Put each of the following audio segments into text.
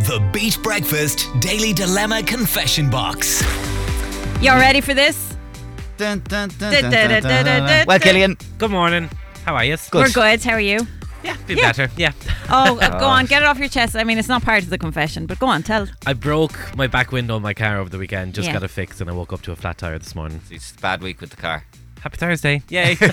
The Beat Breakfast Daily Dilemma Confession Box. You all ready for this? Dun, dun, dun, dun, dun, dun, dun. Well. Killian, Good morning. How are you? Good. We're good. How are you? Yeah, be Yeah. better. Yeah. Oh, uh, go on, get it off your chest. I mean, it's not part of the confession, but go on, tell. I broke my back window on my car over the weekend. Just Yeah. got it fixed, and I woke up to a flat tire this morning. it's a bad week with the car. Happy Thursday! Yay!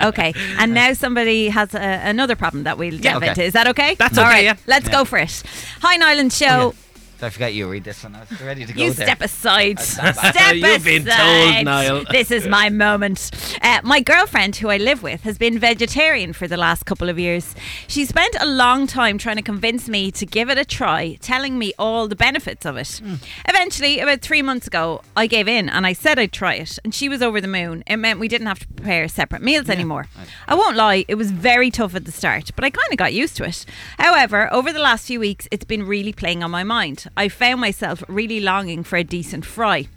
Okay, and now somebody has a, another problem that we'll delve okay. into. Is that okay? That's All okay, right, yeah. Let's Yeah. go for it. Hi, Nyland Show. Oh, Did I forget you read this one? I was ready to go You there. step aside. Step back. You've been told. Niall. This is my moment. Uh, my girlfriend, who I live with, has been vegetarian for the last couple of years. She spent a long time trying to convince me to give it a try, telling me all the benefits of it. Hmm. Eventually, about three months ago, I gave in and I said I'd try it, and she was over the moon. It meant we didn't have to prepare separate meals anymore. I won't lie, it was very tough at the start, but I kind of got used to it. However, over the last few weeks, it's been really playing on my mind. I found myself really longing for a decent fry.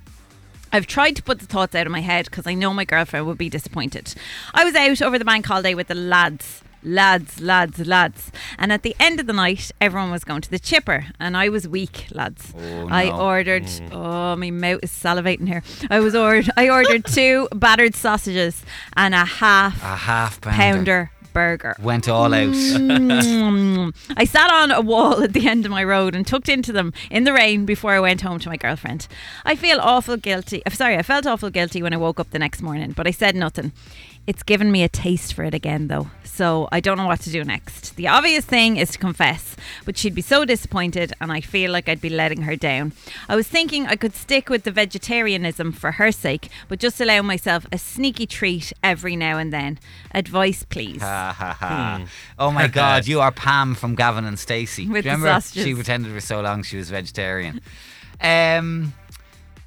I've tried to put the thoughts out of my head because I know my girlfriend would be disappointed. I was out over the bank holiday with the lads. Lads, lads, lads. And at the end of the night, everyone was going to the chipper, and I was weak, lads. Oh, I no. ordered. Mm. Oh, my mouth is salivating here. I was ordered. I ordered two battered sausages and a half A half pounder. pounder burger. Went all out. Mm. I sat on a wall at the end of my road and tucked into them in the rain before I went home to my girlfriend. I feel awful guilty. Sorry, I felt awful guilty when I woke up the next morning, but I said nothing. It's given me a taste for it again, though, so I don't know what to do next. The obvious thing is to confess, but she'd be so disappointed, and I feel like I'd be letting her down. I was thinking I could stick with the vegetarianism for her sake, but just allow myself a sneaky treat every now and then. Advice, please. Ha, ha, ha. Oh my God, you are Pam from Gavin and Stacey. With Do you the remember sausages. she pretended for so long she was vegetarian? Um,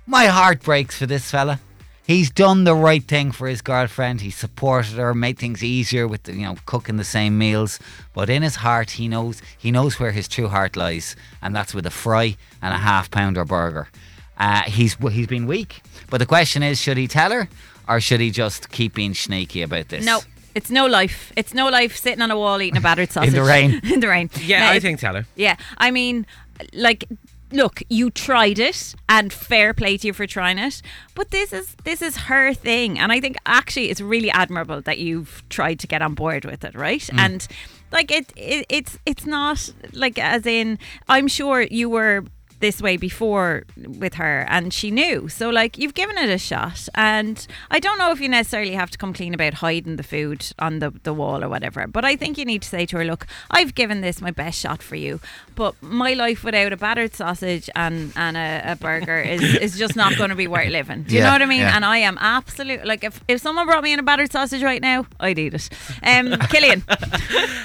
my heart breaks for this fella. He's done the right thing for his girlfriend. He supported her, made things easier with the, you know cooking the same meals. But in his heart, he knows he knows where his true heart lies, and that's with a fry and a half pounder burger. Uh, he's he's been weak, but the question is, should he tell her, or should he just keep being sneaky about this? No, it's no life. It's no life sitting on a wall eating a battered sausage in the rain. in the rain. yeah, Now, I think tell her. Yeah, I mean, like, look, you tried it, and fair play to you for trying it. But this is this is her thing, and I think actually it's really admirable that you've tried to get on board with it, right? Mm. And like it, it, it's it's not like as in I'm sure you were this way before with her and she knew so like you've given it a shot and i don't know if you necessarily have to come clean about hiding the food on the, the wall or whatever but i think you need to say to her look i've given this my best shot for you but my life without a battered sausage and and a, a burger is, is just not going to be worth living do you Yeah, know what i mean yeah. and i am absolutely like if, if someone brought me in a battered sausage right now i'd eat it um killian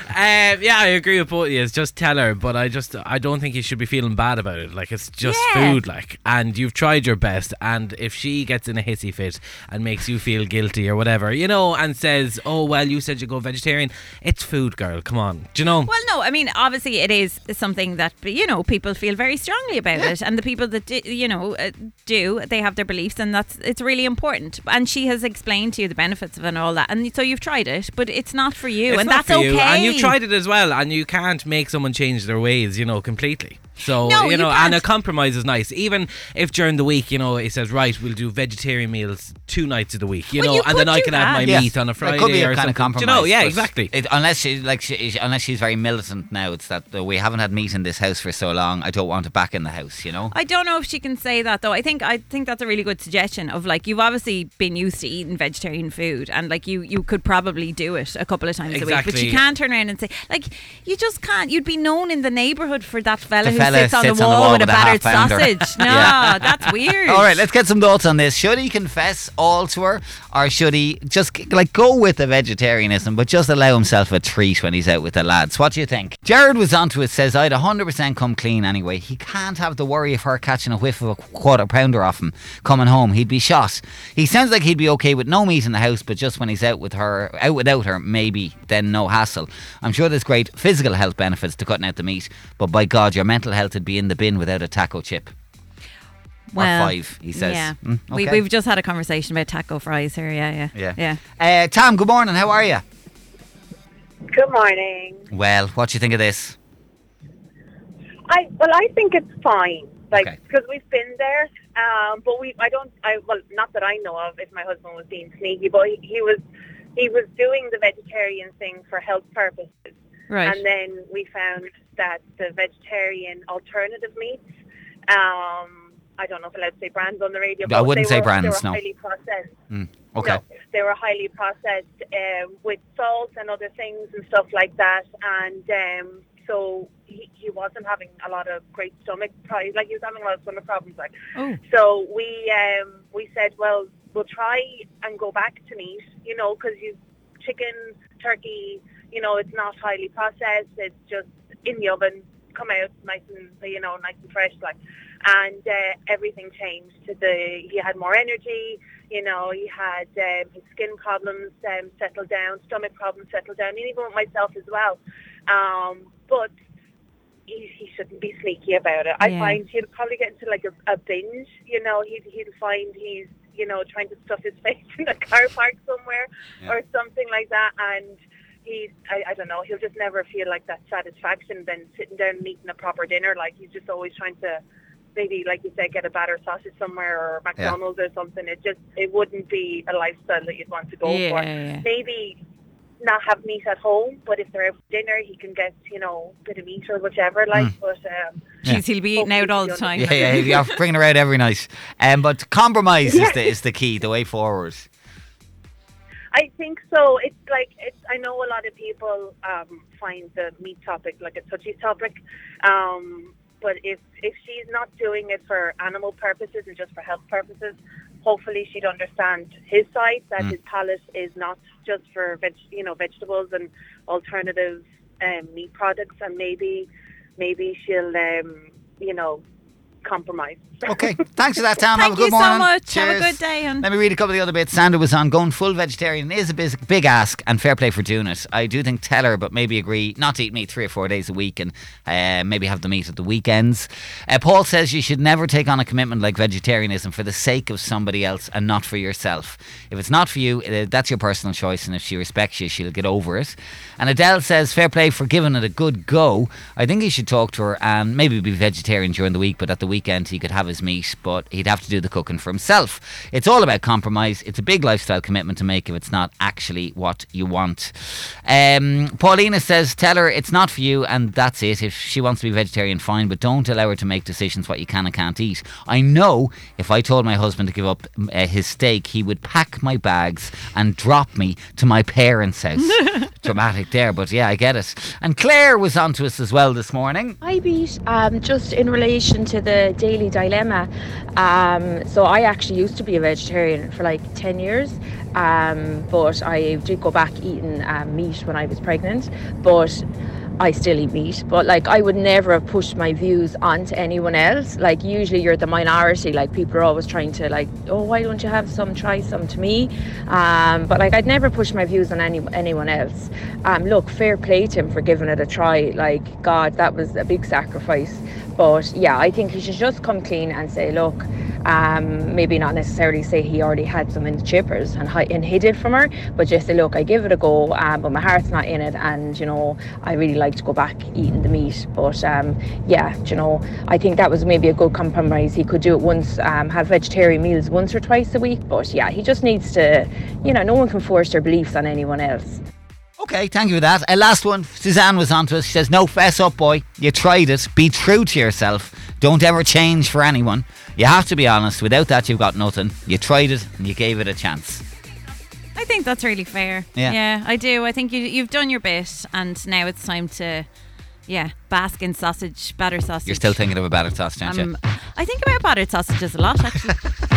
Um, yeah, I agree with both of you. Just tell her, but I just I don't think you should be feeling bad about it. Like it's just Yeah. food, like, and you've tried your best. And if she gets in a hissy fit and makes you feel guilty or whatever, you know, and says, "Oh well, you said you go vegetarian," it's food, girl. Come on, do you know? Well, no, I mean, obviously, it is something that you know people feel very strongly about it, and the people that do, you know uh, do, they have their beliefs, and that's it's really important. And she has explained to you the benefits of it and all that, and so you've tried it, but it's not for you, It's and that's okay. you. And you've tried it as well, and you can't make someone change their ways, you know, completely. So No, you you know, and a compromise is nice. Even if during the week, you know, he says, right, we'll do vegetarian meals two nights of the week, you Well, know, you and then I do can have my that. Yeah. meat on a It Friday could be a or kind of something. compromise. Do you know, yeah, exactly. It, unless she like she, unless she's very militant now, it's that uh, we haven't had meat in this house for so long. I don't want it back in the house. You know. I don't know if she can say that though. I think I think that's a really good suggestion of like you've obviously been used to eating vegetarian food and like you you could probably do it a couple of times a week, but Exactly. you can't turn around and say like you just can't. You'd be known in the neighbourhood for that fella The who fella sits, on, sits the on the wall wall with a with a battered sausage. No, Yeah. that's weird. All right, let's get some thoughts on this. Should he confess all to her, or should he just like go with the vegetarianism, but just allow himself a treat when he's out with the lads? What do you think? Jared was onto it. Says I'd 100% come clean anyway. He can't have the worry of her catching a whiff of a quarter pounder off him coming home. He'd be shot. He sounds like he'd be okay with no meat in the house, but just when he's out with her, out without her, maybe then no hassle. I'm sure there's great physical health benefits to cutting out the meat, but by God, your mental health would be in the bin without a taco chip. Well, or five, he says. Yeah, Mm, we, okay. we've just had a conversation about taco fries here. Yeah, yeah, Yeah. yeah. Uh, Tom, good morning. How are you? Good morning. Well, what do you think of this? I well, I think it's fine. Like Okay. because we've been there, um, but we I don't I well not that I know of if my husband was being sneaky, but he, he was he was doing the vegetarian thing for health purposes, Right. and then we found that the vegetarian alternative meats. Um, I don't know if I'm allowed to say brands on the radio. I wouldn't they say were, brands, no. highly processed. Mm, okay. No, they were highly processed um, with salt and other things and stuff like that. And um, so he, he wasn't having a lot of great stomach problems. Like he was having a lot of stomach problems. Like Oh. so, we um, we said, well, we'll try and go back to meat. You know, because you chicken, turkey. You know, it's not highly processed. It's just in the oven, come out nice and you know nice and fresh. Like, and uh, everything changed. To the he had more energy. You know, he had um, his skin problems um, settled down, stomach problems settled down, and even with myself as well. Um, but he, he shouldn't be sneaky about it. I Yeah. find he'll probably get into like a, a binge. You know, he'd he'll find he's you know trying to stuff his face in a car park somewhere Yeah. or something like that, and he's I, I don't know. He'll just never feel like that satisfaction than sitting down and eating a proper dinner. Like he's just always trying to maybe like you said get a batter sausage somewhere or McDonald's or something. It just it wouldn't be a lifestyle that you'd want to go Yeah, for. yeah. Maybe not have meat at home, but if they're out for dinner, he can get you know a bit of meat or whichever. Like, but um, Jeez, he'll be eating out all the time. Yeah, yeah, you're bringing her out every night. Um, but compromise is the is the key, the way forward. I think so. It's like it's. I know a lot of people um, find the meat topic like a touchy topic, um, but if if she's not doing it for animal purposes and just for health purposes, hopefully she'd understand his side that his palate is not just for veg, you know, vegetables and alternative um, meat products, and maybe maybe she'll um, you know compromise. Okay, thanks for that, Tom. Have a good morning. Thank you so morning. much. Have a good day, hun. Let me read a couple of the other bits. Sandra was on going full vegetarian is a big, big ask, and fair play for doing it. I do think tell her, but maybe agree not to eat meat three or four days a week, and uh, maybe have the meat at the weekends. Uh, Paul says you should never take on a commitment like vegetarianism for the sake of somebody else and not for yourself. If it's not for you, uh, that's your personal choice, and if she respects you, she'll get over it. And Adele says fair play for giving it a good go. I think he should talk to her and maybe be vegetarian during the week, but at the weekend he could have his meat, but he'd have to do the cooking for himself. It's all about compromise. It's a big lifestyle commitment to make if it's not actually what you want. Um, Paulina says, tell her it's not for you and that's it. If she wants to be vegetarian, fine, but don't allow her to make decisions what you can and can't eat. I know if I told my husband to give up uh, his steak, he would pack my bags and drop me to my parents' house. Dramatic there, but yeah, I get it. And Claire was on to us as well this morning. I beat um, just in relation to the daily dilemma. Um, so I actually used to be a vegetarian for like 10 years, um, but I did go back eating um, meat when I was pregnant. But I still eat meat, but like I would never have pushed my views onto anyone else. Like usually you're the minority. Like people are always trying to like, oh, why don't you have some? Try some to me. Um, but like I'd never push my views on any anyone else. Um, look, fair play to him for giving it a try. Like God, that was a big sacrifice. But yeah, I think he should just come clean and say, look, um, maybe not necessarily say he already had some in the chippers and, and hid it from her, but just say, look, I give it a go, um, but my heart's not in it, and you know, I really like to go back eating the meat. But um, yeah, you know, I think that was maybe a good compromise. He could do it once, um, have vegetarian meals once or twice a week, but yeah, he just needs to, you know, no one can force their beliefs on anyone else. Okay, thank you for that. Uh, last one, Suzanne was on to us. She says, No, fess up, boy. You tried it. Be true to yourself. Don't ever change for anyone. You have to be honest. Without that, you've got nothing. You tried it and you gave it a chance. I think that's really fair. Yeah. Yeah, I do. I think you you've done your bit, and now it's time to, yeah, bask in sausage, batter sausage. You're still thinking of a battered sausage, aren't you? Um, I think about battered sausages a lot, actually.